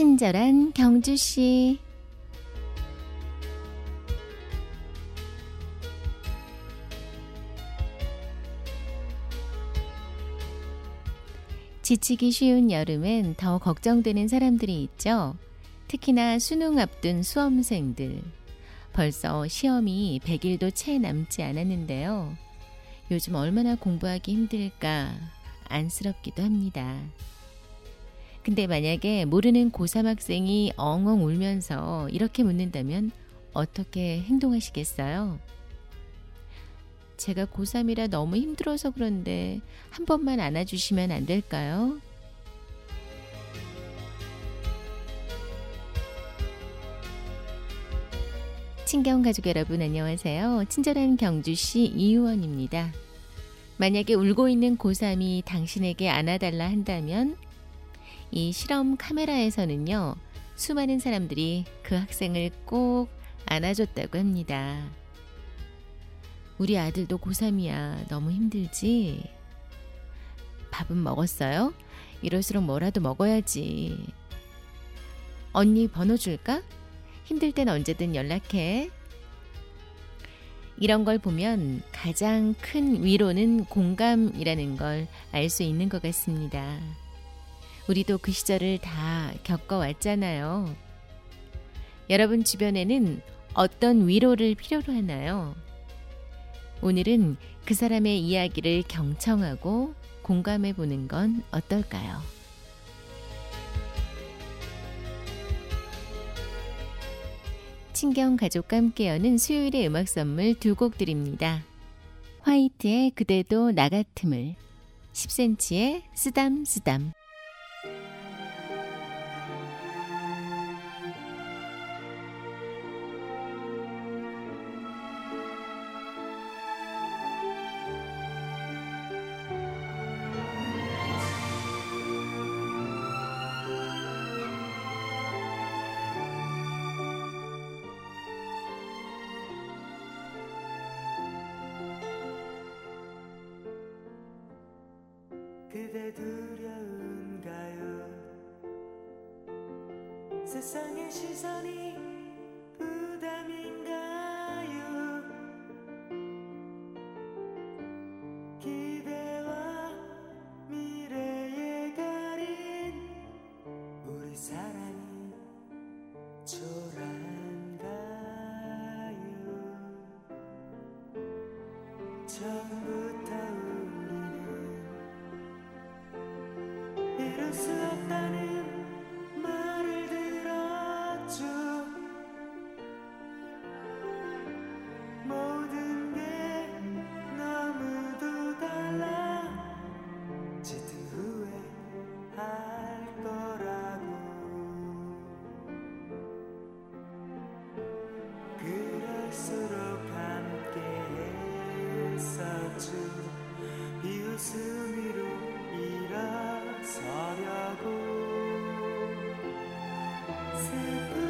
친절한 경주 씨. 지치기 쉬운 여름엔 더 걱정되는 사람들이 있죠. 특히나 수능 앞둔 수험생들. 벌써 시험이 100일도 채 남지 않았는데요. 요즘 얼마나 공부하기 힘들까 안쓰럽기도 합니다. 근데 만약에 모르는 고3 학생이 엉엉 울면서 이렇게 묻는다면 어떻게 행동하시겠어요? 제가 고3이라 너무 힘들어서 그런데 한 번만 안아주시면 안 될까요? 친경 가족 여러분 안녕하세요. 친절한 경주시 이유원입니다. 만약에 울고 있는 고3이 당신에게 안아달라 한다면 이 실험 카메라에서는요, 수많은 사람들이 그 학생을 꼭 안아줬다고 합니다. 우리 아들도 고3이야. 너무 힘들지? 밥은 먹었어요? 이럴수록 뭐라도 먹어야지. 언니 번호 줄까? 힘들 땐 언제든 연락해. 이런 걸 보면 가장 큰 위로는 공감이라는 걸 알 수 있는 것 같습니다. 우리도 그 시절을 다 겪어왔잖아요. 여러분 주변에는 어떤 위로를 필요로 하나요? 오늘은 그 사람의 이야기를 경청하고 공감해 보는 건 어떨까요? 친경 가족과 함께 여는 수요일의 음악 선물 두 곡 드립니다. 화이트의 그대도 나 같음을 10cm의 쓰담쓰담 그대 두려운가요? 세상의 시선이 위로 일어서려고. 슬플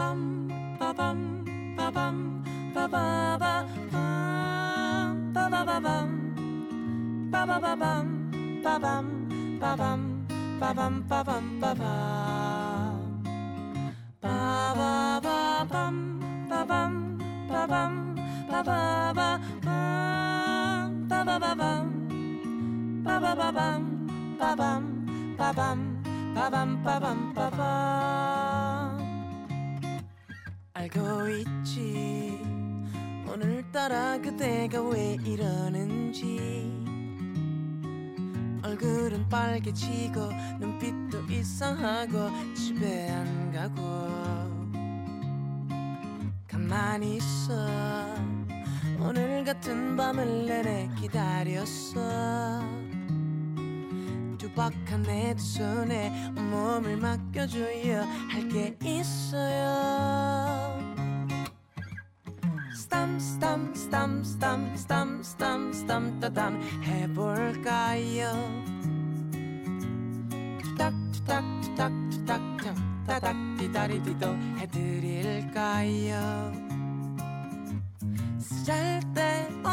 빰 빠밤 빠밤 빠바바 빰 빠바바밤 빠바바밤 빠밤 빠밤 빠밤 빠밤 빠밤 빠바바밤 빠밤 빠밤 빠바바 빰 빠바바밤 빠바바밤 빠밤 빠밤 빠밤 빠밤 빠밤 알고 있지. 오늘따라 그대가 왜 이러는지. 얼굴은 빨개지고 눈빛도 이상하고 집에 안 가고. 가만히 있어. 오늘 같은 밤을 내내 기다렸어. 두박한 내 두 손에 온몸을 맡겨줘야 할게 있어요 스탐 스탐 스탐 스탐 스탐 스탐 스탐 따담 해볼까요 투닥 투닥 투닥 투닥 참 따닥 디다리디도 해드릴까요 쓸데없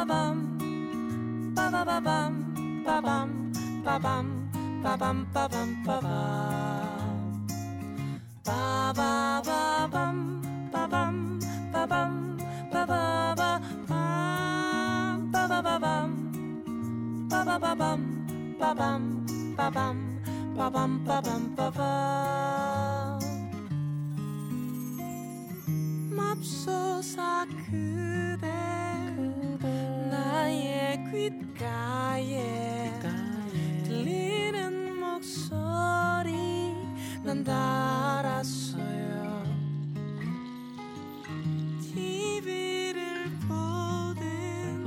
빠바바밤 빠바바밤 빠밤 빠밤 빠밤 빠밤 빠밤 빠바바밤 빠밤 빠밤 빠바바 빰 빠바바밤 빠바바밤 빠밤 빠밤 빠밤 빠밤 빠밤 맙소사 그대 귓가에 들리는 목소리 난 달았어요. TV를 보든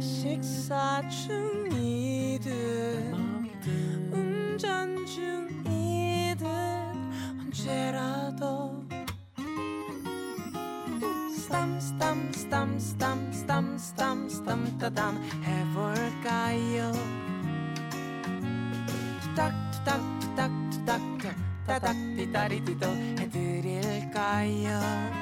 식사 중이든 운전 중이든 언제라도 스탐 스탐 스탐 스탐 따닥 디다리디도 해드릴까요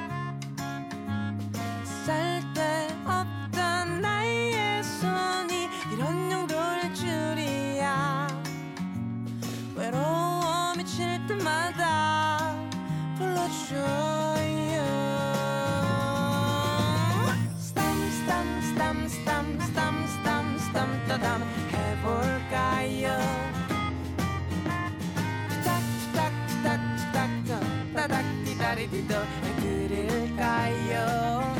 어디서 들을까요?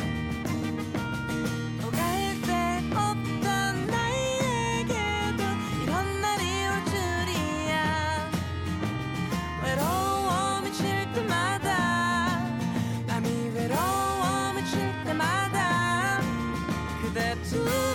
오갈새 없던 나에게도 이런 날이 올 줄이야 외로워 미칠 때마다 밤이 외로워 미칠 때마다 그대 둘